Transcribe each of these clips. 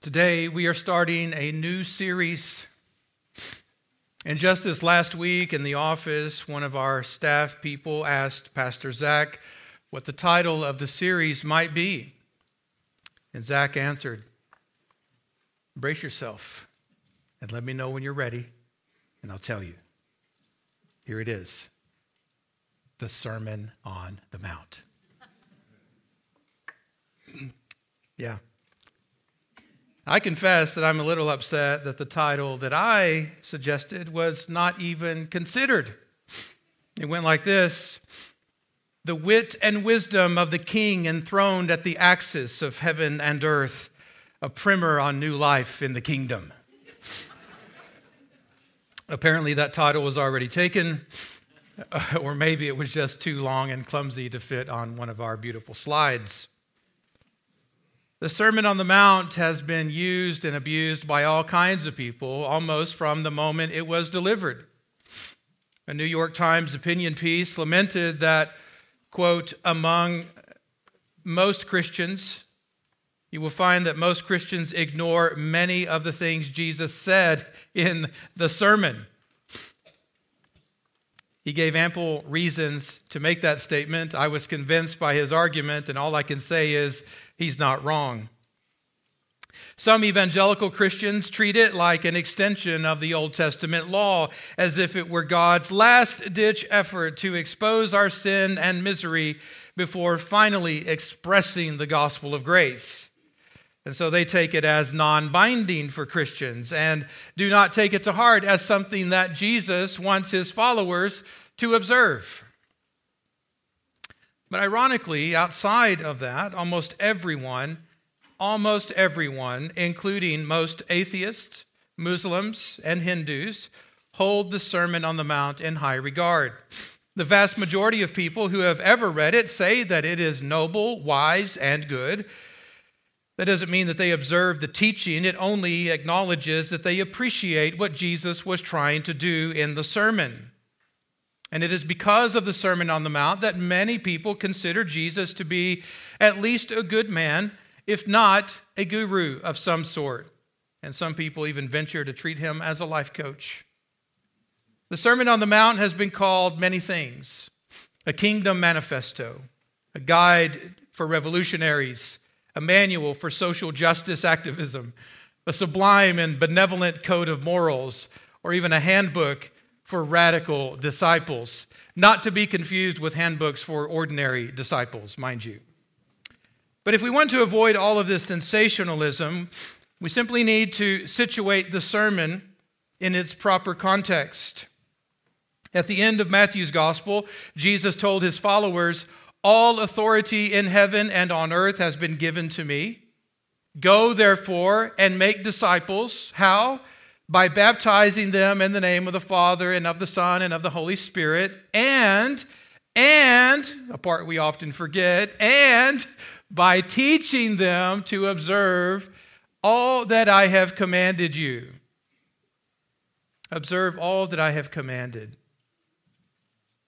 Today, we are starting a new series. And just this last week in the office, one of our staff people asked Pastor Zach what the title of the series might be. And Zach answered, Brace yourself and let me know when you're ready, and I'll tell you. Here it is the Sermon on the Mount. yeah. I confess that I'm a little upset that the title that I suggested was not even considered. It went like this The wit and wisdom of the king enthroned at the axis of heaven and earth, a primer on new life in the kingdom. Apparently, that title was already taken, or maybe it was just too long and clumsy to fit on one of our beautiful slides. The Sermon on the Mount has been used and abused by all kinds of people almost from the moment it was delivered. A New York Times opinion piece lamented that, quote, among most Christians, you will find that most Christians ignore many of the things Jesus said in the sermon. He gave ample reasons to make that statement. I was convinced by his argument, and all I can say is he's not wrong. Some evangelical Christians treat it like an extension of the Old Testament law, as if it were God's last ditch effort to expose our sin and misery before finally expressing the gospel of grace. And so they take it as non binding for Christians and do not take it to heart as something that Jesus wants his followers to observe. But ironically, outside of that, almost everyone, almost everyone, including most atheists, Muslims, and Hindus, hold the Sermon on the Mount in high regard. The vast majority of people who have ever read it say that it is noble, wise, and good. That doesn't mean that they observe the teaching, it only acknowledges that they appreciate what Jesus was trying to do in the sermon. And it is because of the Sermon on the Mount that many people consider Jesus to be at least a good man, if not a guru of some sort. And some people even venture to treat him as a life coach. The Sermon on the Mount has been called many things a kingdom manifesto, a guide for revolutionaries, a manual for social justice activism, a sublime and benevolent code of morals, or even a handbook for radical disciples, not to be confused with handbooks for ordinary disciples, mind you. But if we want to avoid all of this sensationalism, we simply need to situate the sermon in its proper context. At the end of Matthew's gospel, Jesus told his followers, All authority in heaven and on earth has been given to me. Go, therefore, and make disciples. How? By baptizing them in the name of the Father and of the Son and of the Holy Spirit, and, and, a part we often forget, and by teaching them to observe all that I have commanded you. Observe all that I have commanded.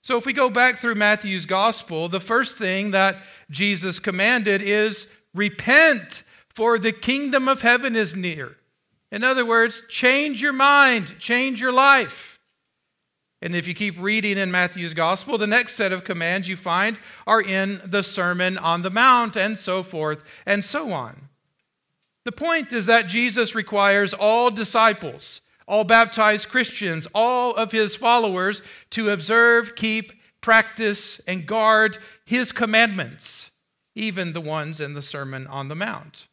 So, if we go back through Matthew's gospel, the first thing that Jesus commanded is repent, for the kingdom of heaven is near. In other words, change your mind, change your life. And if you keep reading in Matthew's gospel, the next set of commands you find are in the Sermon on the Mount, and so forth and so on. The point is that Jesus requires all disciples, all baptized Christians, all of his followers to observe, keep, practice, and guard his commandments, even the ones in the Sermon on the Mount.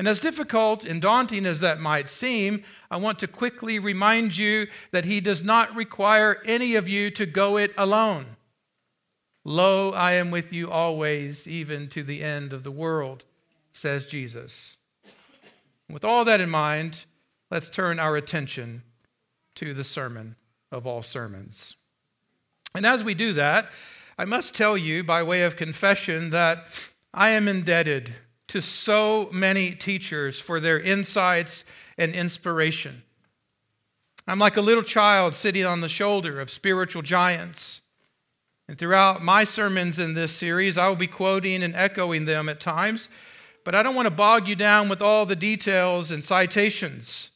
And as difficult and daunting as that might seem, I want to quickly remind you that He does not require any of you to go it alone. Lo, I am with you always, even to the end of the world, says Jesus. With all that in mind, let's turn our attention to the sermon of all sermons. And as we do that, I must tell you, by way of confession, that I am indebted to so many teachers for their insights and inspiration. I'm like a little child sitting on the shoulder of spiritual giants. And throughout my sermons in this series, I will be quoting and echoing them at times. but I don't want to bog you down with all the details and citations.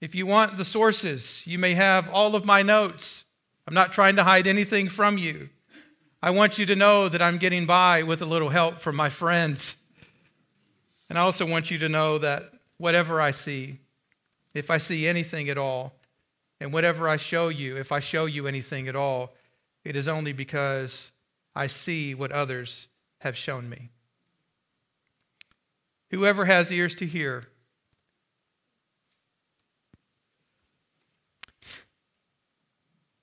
If you want the sources, you may have all of my notes. I'm not trying to hide anything from you. I want you to know that I'm getting by with a little help from my friends. And I also want you to know that whatever I see, if I see anything at all, and whatever I show you, if I show you anything at all, it is only because I see what others have shown me. Whoever has ears to hear,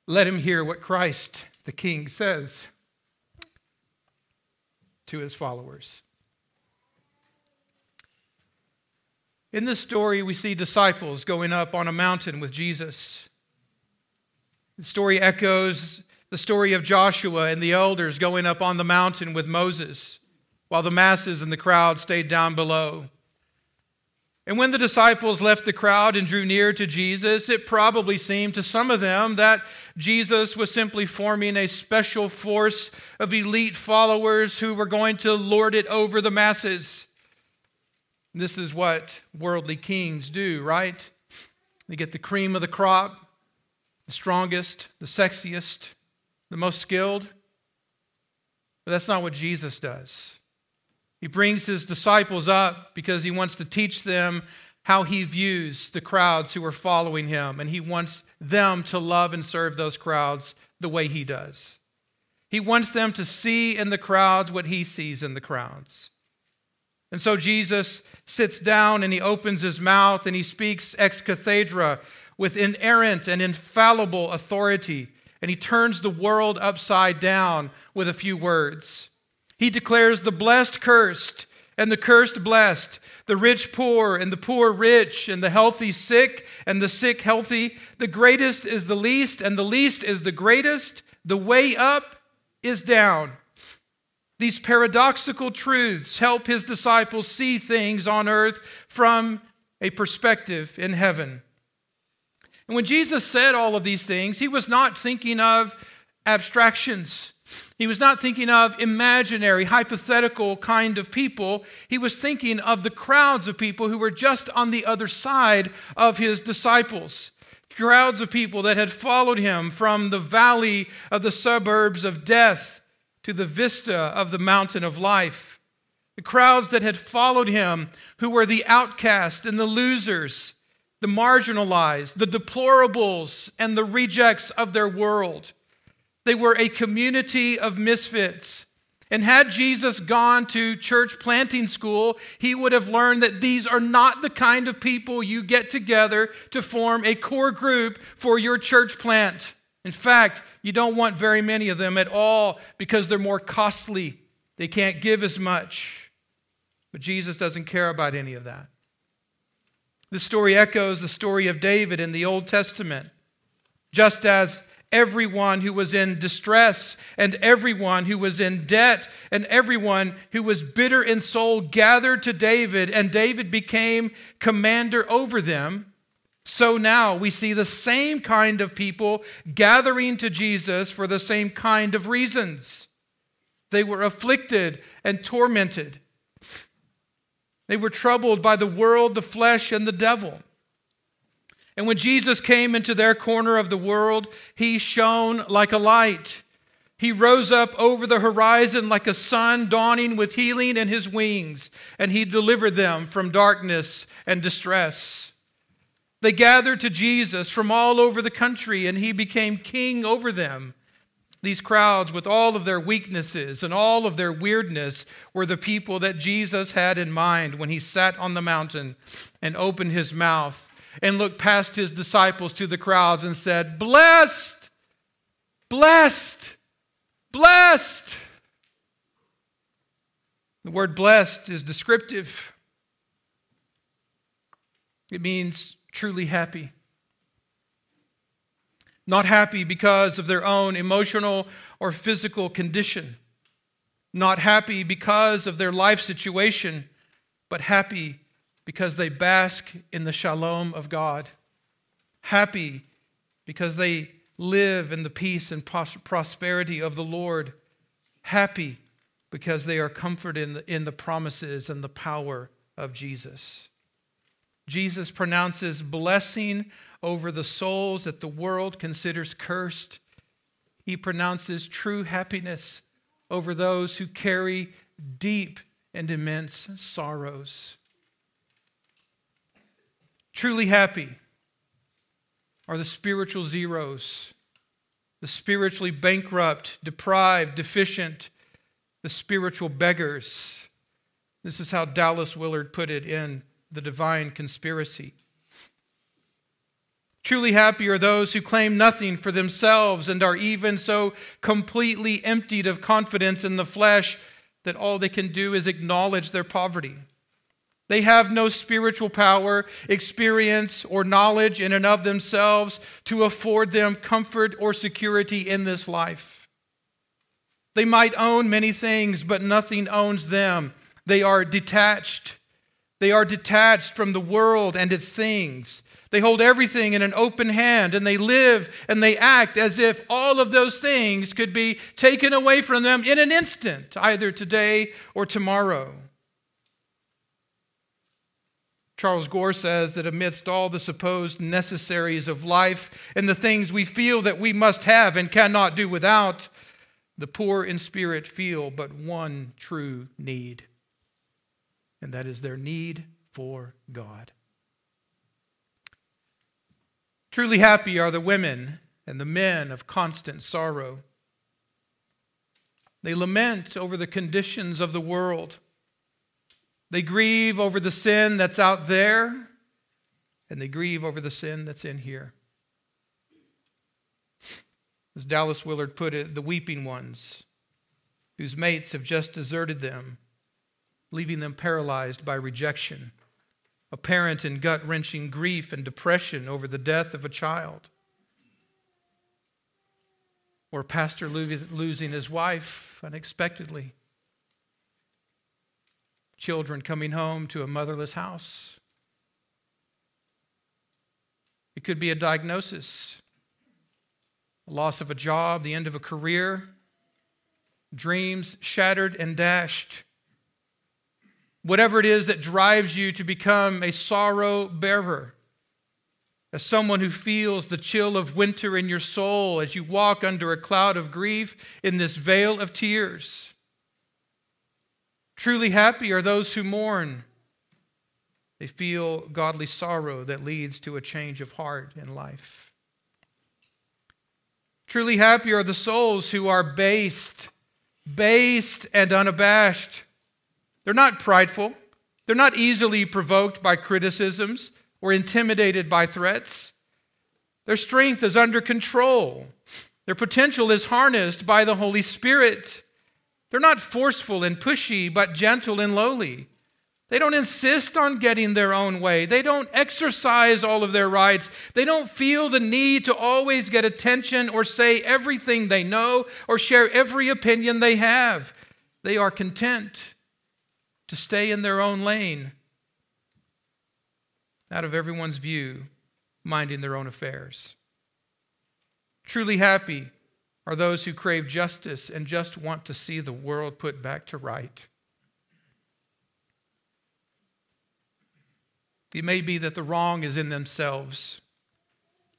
let him hear what Christ the King says to his followers. In this story, we see disciples going up on a mountain with Jesus. The story echoes the story of Joshua and the elders going up on the mountain with Moses, while the masses and the crowd stayed down below. And when the disciples left the crowd and drew near to Jesus, it probably seemed to some of them that Jesus was simply forming a special force of elite followers who were going to lord it over the masses. This is what worldly kings do, right? They get the cream of the crop, the strongest, the sexiest, the most skilled. But that's not what Jesus does. He brings his disciples up because he wants to teach them how he views the crowds who are following him, and he wants them to love and serve those crowds the way he does. He wants them to see in the crowds what he sees in the crowds. And so Jesus sits down and he opens his mouth and he speaks ex cathedra with inerrant and infallible authority. And he turns the world upside down with a few words. He declares the blessed cursed and the cursed blessed, the rich poor and the poor rich, and the healthy sick and the sick healthy. The greatest is the least and the least is the greatest. The way up is down. These paradoxical truths help his disciples see things on earth from a perspective in heaven. And when Jesus said all of these things, he was not thinking of abstractions. He was not thinking of imaginary, hypothetical kind of people. He was thinking of the crowds of people who were just on the other side of his disciples. Crowds of people that had followed him from the valley of the suburbs of death to the vista of the mountain of life. The crowds that had followed him, who were the outcast and the losers, the marginalized, the deplorables, and the rejects of their world. They were a community of misfits. And had Jesus gone to church planting school, he would have learned that these are not the kind of people you get together to form a core group for your church plant. In fact, you don't want very many of them at all because they're more costly. They can't give as much. But Jesus doesn't care about any of that. This story echoes the story of David in the Old Testament. Just as everyone who was in distress and everyone who was in debt and everyone who was bitter in soul gathered to David, and David became commander over them. So now we see the same kind of people gathering to Jesus for the same kind of reasons. They were afflicted and tormented. They were troubled by the world, the flesh, and the devil. And when Jesus came into their corner of the world, he shone like a light. He rose up over the horizon like a sun dawning with healing in his wings, and he delivered them from darkness and distress. They gathered to Jesus from all over the country, and he became king over them. These crowds, with all of their weaknesses and all of their weirdness, were the people that Jesus had in mind when he sat on the mountain and opened his mouth and looked past his disciples to the crowds and said, Blessed, blessed, blessed. The word blessed is descriptive. It means truly happy. Not happy because of their own emotional or physical condition. Not happy because of their life situation, but happy because they bask in the shalom of God. Happy because they live in the peace and prosperity of the Lord. Happy because they are comforted in the, in the promises and the power of Jesus. Jesus pronounces blessing over the souls that the world considers cursed. He pronounces true happiness over those who carry deep and immense sorrows. Truly happy are the spiritual zeros, the spiritually bankrupt, deprived, deficient, the spiritual beggars. This is how Dallas Willard put it in The Divine Conspiracy. Truly happy are those who claim nothing for themselves and are even so completely emptied of confidence in the flesh that all they can do is acknowledge their poverty. They have no spiritual power, experience, or knowledge in and of themselves to afford them comfort or security in this life. They might own many things, but nothing owns them. They are detached. They are detached from the world and its things. They hold everything in an open hand and they live and they act as if all of those things could be taken away from them in an instant, either today or tomorrow. Charles Gore says that amidst all the supposed necessaries of life and the things we feel that we must have and cannot do without, the poor in spirit feel but one true need, and that is their need for God. Truly happy are the women and the men of constant sorrow. They lament over the conditions of the world. They grieve over the sin that's out there, and they grieve over the sin that's in here. As Dallas Willard put it, the weeping ones whose mates have just deserted them, leaving them paralyzed by rejection, apparent in gut wrenching grief and depression over the death of a child, or a pastor losing his wife unexpectedly, children coming home to a motherless house. It could be a diagnosis a loss of a job, the end of a career, dreams shattered and dashed. Whatever it is that drives you to become a sorrow bearer, as someone who feels the chill of winter in your soul as you walk under a cloud of grief in this vale of tears. Truly happy are those who mourn. They feel godly sorrow that leads to a change of heart in life. Truly happy are the souls who are based, based and unabashed. They're not prideful. They're not easily provoked by criticisms or intimidated by threats. Their strength is under control. Their potential is harnessed by the Holy Spirit. They're not forceful and pushy, but gentle and lowly. They don't insist on getting their own way. They don't exercise all of their rights. They don't feel the need to always get attention or say everything they know or share every opinion they have. They are content to stay in their own lane, out of everyone's view, minding their own affairs. Truly happy are those who crave justice and just want to see the world put back to right. It may be that the wrong is in themselves.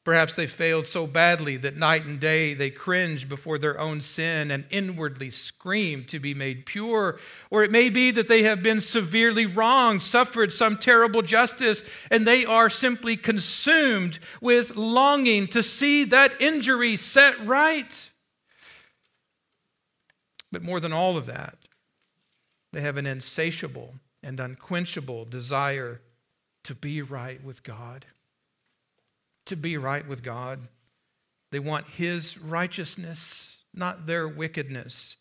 Perhaps they failed so badly that night and day they cringe before their own sin and inwardly scream to be made pure. Or it may be that they have been severely wronged, suffered some terrible justice, and they are simply consumed with longing to see that injury set right. But more than all of that, they have an insatiable and unquenchable desire to be right with God. To be right with God. They want His righteousness, not their wickedness,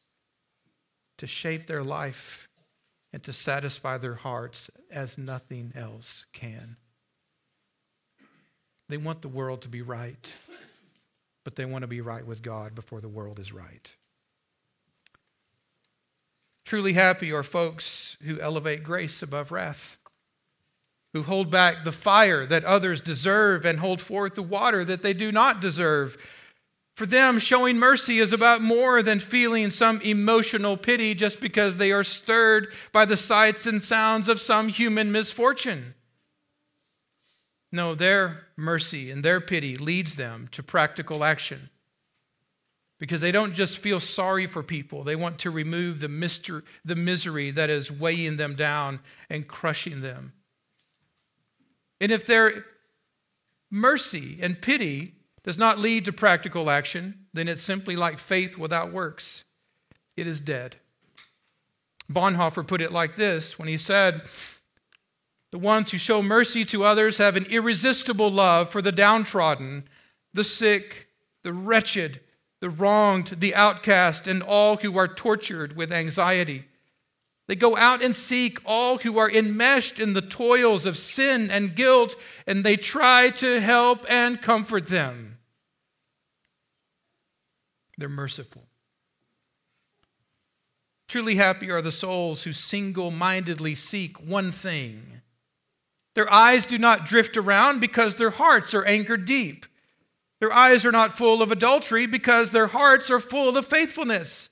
to shape their life and to satisfy their hearts as nothing else can. They want the world to be right, but they want to be right with God before the world is right. Truly happy are folks who elevate grace above wrath who hold back the fire that others deserve and hold forth the water that they do not deserve. For them, showing mercy is about more than feeling some emotional pity just because they are stirred by the sights and sounds of some human misfortune. No, their mercy and their pity leads them to practical action because they don't just feel sorry for people, they want to remove the, mister, the misery that is weighing them down and crushing them. And if their mercy and pity does not lead to practical action, then it's simply like faith without works. It is dead. Bonhoeffer put it like this when he said, The ones who show mercy to others have an irresistible love for the downtrodden, the sick, the wretched, the wronged, the outcast, and all who are tortured with anxiety. They go out and seek all who are enmeshed in the toils of sin and guilt, and they try to help and comfort them. They're merciful. Truly happy are the souls who single mindedly seek one thing. Their eyes do not drift around because their hearts are anchored deep. Their eyes are not full of adultery because their hearts are full of faithfulness.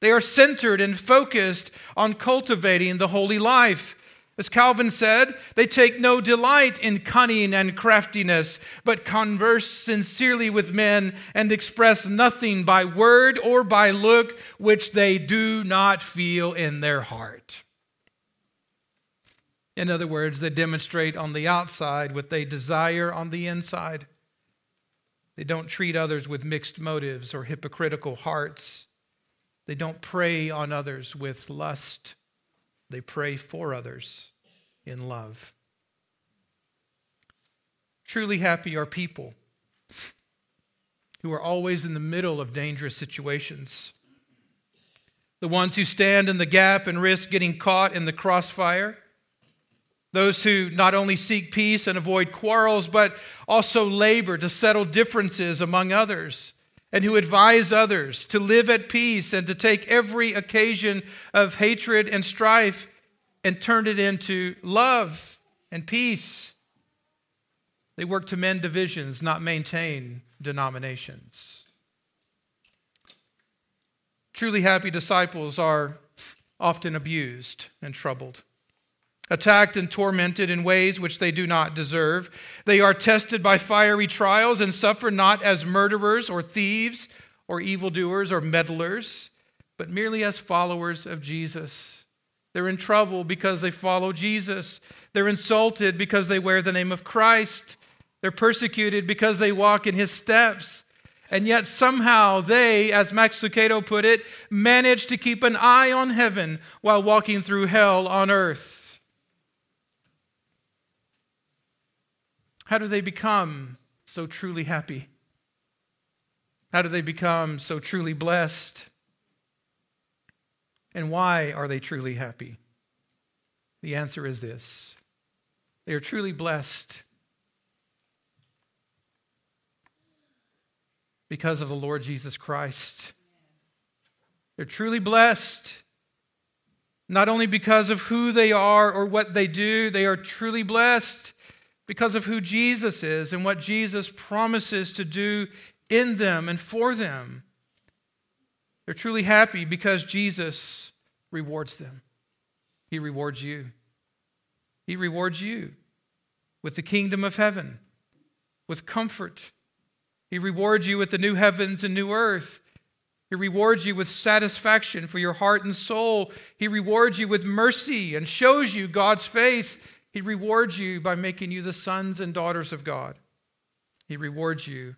They are centered and focused on cultivating the holy life. As Calvin said, they take no delight in cunning and craftiness, but converse sincerely with men and express nothing by word or by look which they do not feel in their heart. In other words, they demonstrate on the outside what they desire on the inside. They don't treat others with mixed motives or hypocritical hearts. They don't prey on others with lust, they pray for others in love. Truly happy are people who are always in the middle of dangerous situations. The ones who stand in the gap and risk getting caught in the crossfire. Those who not only seek peace and avoid quarrels, but also labor to settle differences among others and who advise others to live at peace and to take every occasion of hatred and strife and turn it into love and peace. They work to mend divisions, not maintain denominations. Truly happy disciples are often abused and troubled attacked and tormented in ways which they do not deserve. They are tested by fiery trials and suffer not as murderers or thieves or evildoers or meddlers, but merely as followers of Jesus. They're in trouble because they follow Jesus. They're insulted because they wear the name of Christ. They're persecuted because they walk in his steps. And yet, somehow, they, as Max Lucado put it, manage to keep an eye on heaven while walking through hell on earth. How do they become so truly happy? How do they become so truly blessed? And why are they truly happy? The answer is this they are truly blessed because of the Lord Jesus Christ. They're truly blessed not only because of who they are or what they do, they are truly blessed because of who Jesus is and what Jesus promises to do in them and for them. They're truly happy because Jesus rewards them. He rewards you. He rewards you with the kingdom of heaven, with comfort. He rewards you with the new heavens and new earth. He rewards you with satisfaction for your heart and soul. He rewards you with mercy and shows you God's face he rewards you by making you the sons and daughters of God. He rewards you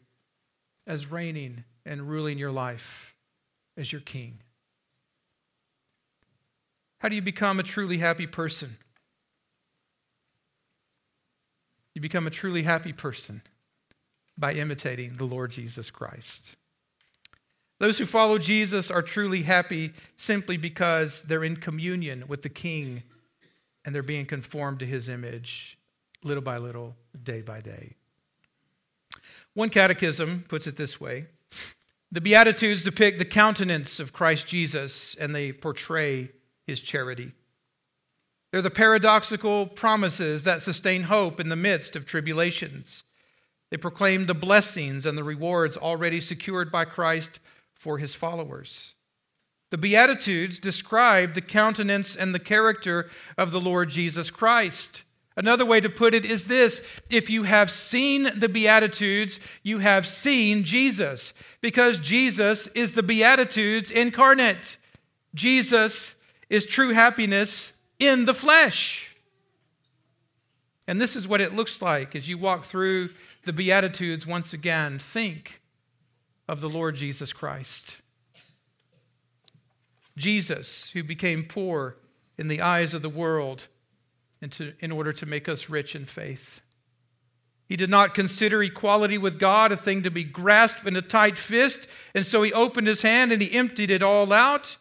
as reigning and ruling your life as your king. How do you become a truly happy person? You become a truly happy person by imitating the Lord Jesus Christ. Those who follow Jesus are truly happy simply because they're in communion with the King and they're being conformed to his image little by little, day by day. One catechism puts it this way The Beatitudes depict the countenance of Christ Jesus and they portray his charity. They're the paradoxical promises that sustain hope in the midst of tribulations. They proclaim the blessings and the rewards already secured by Christ for his followers. The Beatitudes describe the countenance and the character of the Lord Jesus Christ. Another way to put it is this if you have seen the Beatitudes, you have seen Jesus, because Jesus is the Beatitudes incarnate. Jesus is true happiness in the flesh. And this is what it looks like as you walk through the Beatitudes once again. Think of the Lord Jesus Christ. Jesus, who became poor in the eyes of the world to, in order to make us rich in faith. He did not consider equality with God a thing to be grasped in a tight fist, and so he opened his hand and he emptied it all out.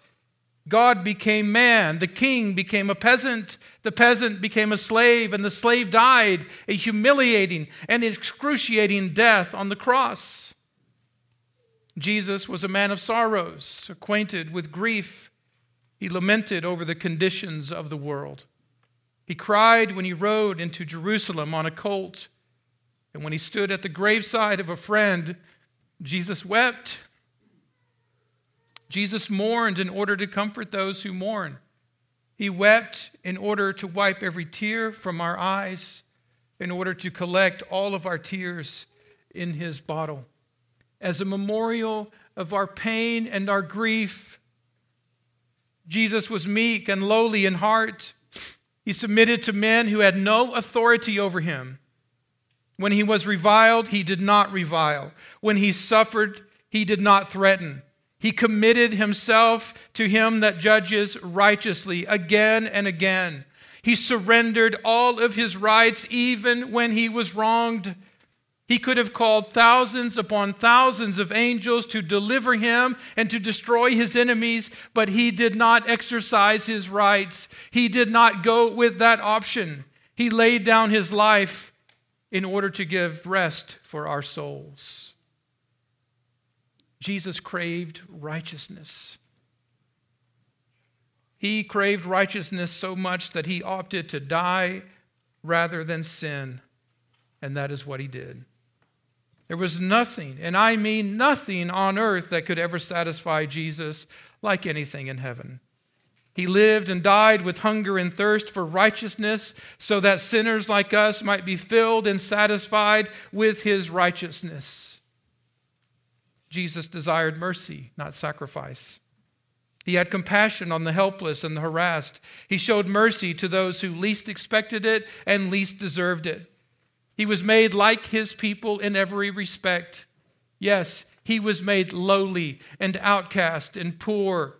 God became man. The king became a peasant. The peasant became a slave, and the slave died a humiliating and excruciating death on the cross. Jesus was a man of sorrows, acquainted with grief. He lamented over the conditions of the world. He cried when he rode into Jerusalem on a colt. And when he stood at the graveside of a friend, Jesus wept. Jesus mourned in order to comfort those who mourn. He wept in order to wipe every tear from our eyes, in order to collect all of our tears in his bottle. As a memorial of our pain and our grief, Jesus was meek and lowly in heart. He submitted to men who had no authority over him. When he was reviled, he did not revile. When he suffered, he did not threaten. He committed himself to him that judges righteously again and again. He surrendered all of his rights even when he was wronged. He could have called thousands upon thousands of angels to deliver him and to destroy his enemies, but he did not exercise his rights. He did not go with that option. He laid down his life in order to give rest for our souls. Jesus craved righteousness. He craved righteousness so much that he opted to die rather than sin, and that is what he did. There was nothing, and I mean nothing on earth that could ever satisfy Jesus like anything in heaven. He lived and died with hunger and thirst for righteousness so that sinners like us might be filled and satisfied with his righteousness. Jesus desired mercy, not sacrifice. He had compassion on the helpless and the harassed. He showed mercy to those who least expected it and least deserved it. He was made like his people in every respect. Yes, he was made lowly and outcast and poor.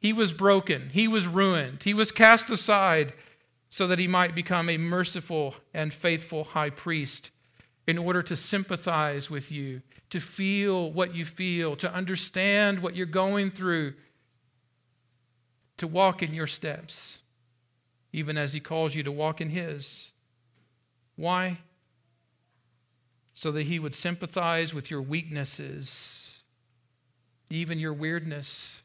He was broken. He was ruined. He was cast aside so that he might become a merciful and faithful high priest in order to sympathize with you, to feel what you feel, to understand what you're going through, to walk in your steps, even as He calls you to walk in His. Why? So that He would sympathize with your weaknesses, even your weirdness,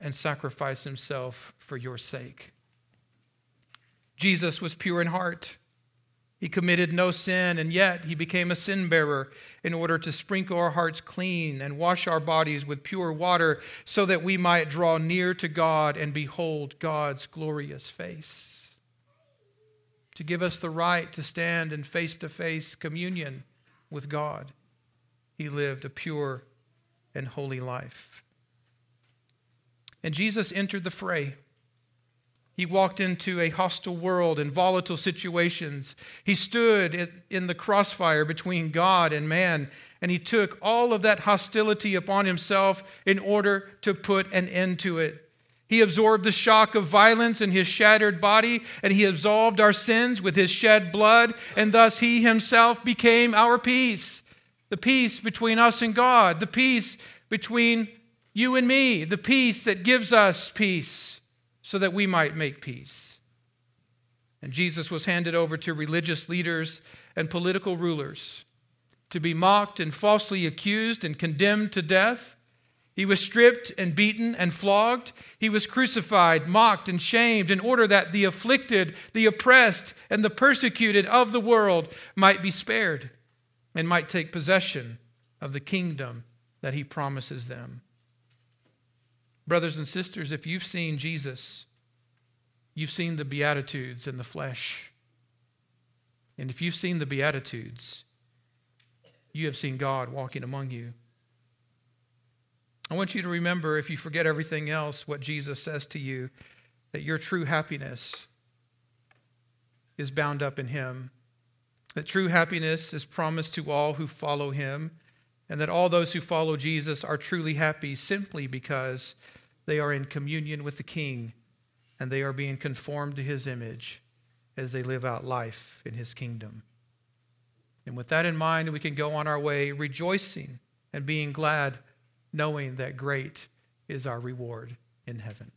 and sacrifice Himself for your sake. Jesus was pure in heart. He committed no sin, and yet he became a sin bearer in order to sprinkle our hearts clean and wash our bodies with pure water so that we might draw near to God and behold God's glorious face. To give us the right to stand in face to face communion with God, he lived a pure and holy life. And Jesus entered the fray. He walked into a hostile world and volatile situations. He stood in the crossfire between God and man, and he took all of that hostility upon himself in order to put an end to it. He absorbed the shock of violence in his shattered body, and he absolved our sins with his shed blood, and thus he himself became our peace. The peace between us and God, the peace between you and me, the peace that gives us peace so that we might make peace. And Jesus was handed over to religious leaders and political rulers to be mocked and falsely accused and condemned to death. He was stripped and beaten and flogged. He was crucified, mocked, and shamed in order that the afflicted, the oppressed, and the persecuted of the world might be spared and might take possession of the kingdom that he promises them. Brothers and sisters, if you've seen Jesus, you've seen the Beatitudes in the flesh. And if you've seen the Beatitudes, you have seen God walking among you. I want you to remember, if you forget everything else, what Jesus says to you that your true happiness is bound up in Him, that true happiness is promised to all who follow Him, and that all those who follow Jesus are truly happy simply because they are in communion with the King and they are being conformed to His image as they live out life in His kingdom. And with that in mind, we can go on our way rejoicing and being glad knowing that great is our reward in heaven.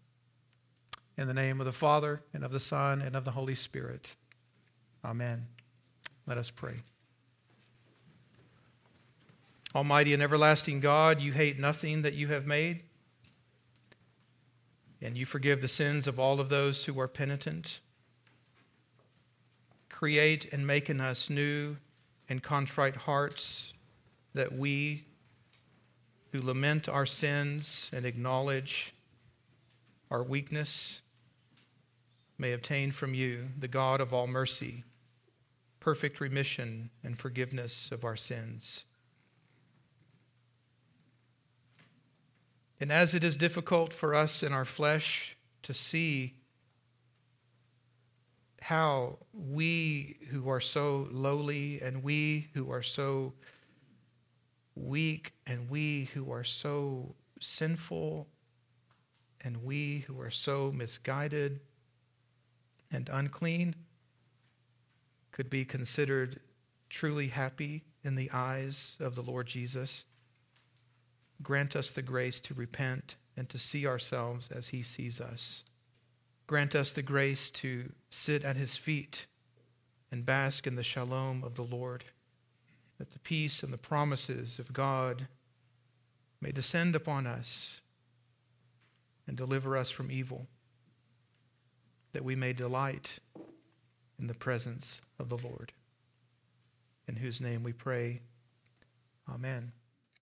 In the name of the Father, and of the Son, and of the Holy Spirit. Amen. Let us pray. Almighty and everlasting God, you hate nothing that you have made, and you forgive the sins of all of those who are penitent. Create and make in us new and contrite hearts that we who lament our sins and acknowledge our weakness may obtain from you, the God of all mercy, perfect remission and forgiveness of our sins. And as it is difficult for us in our flesh to see how we who are so lowly and we who are so weak and we who are so sinful and we who are so misguided and unclean could be considered truly happy in the eyes of the Lord Jesus. Grant us the grace to repent and to see ourselves as he sees us. Grant us the grace to sit at his feet and bask in the shalom of the Lord that the peace and the promises of God may descend upon us and deliver us from evil, that we may delight in the presence of the Lord. In whose name we pray. Amen.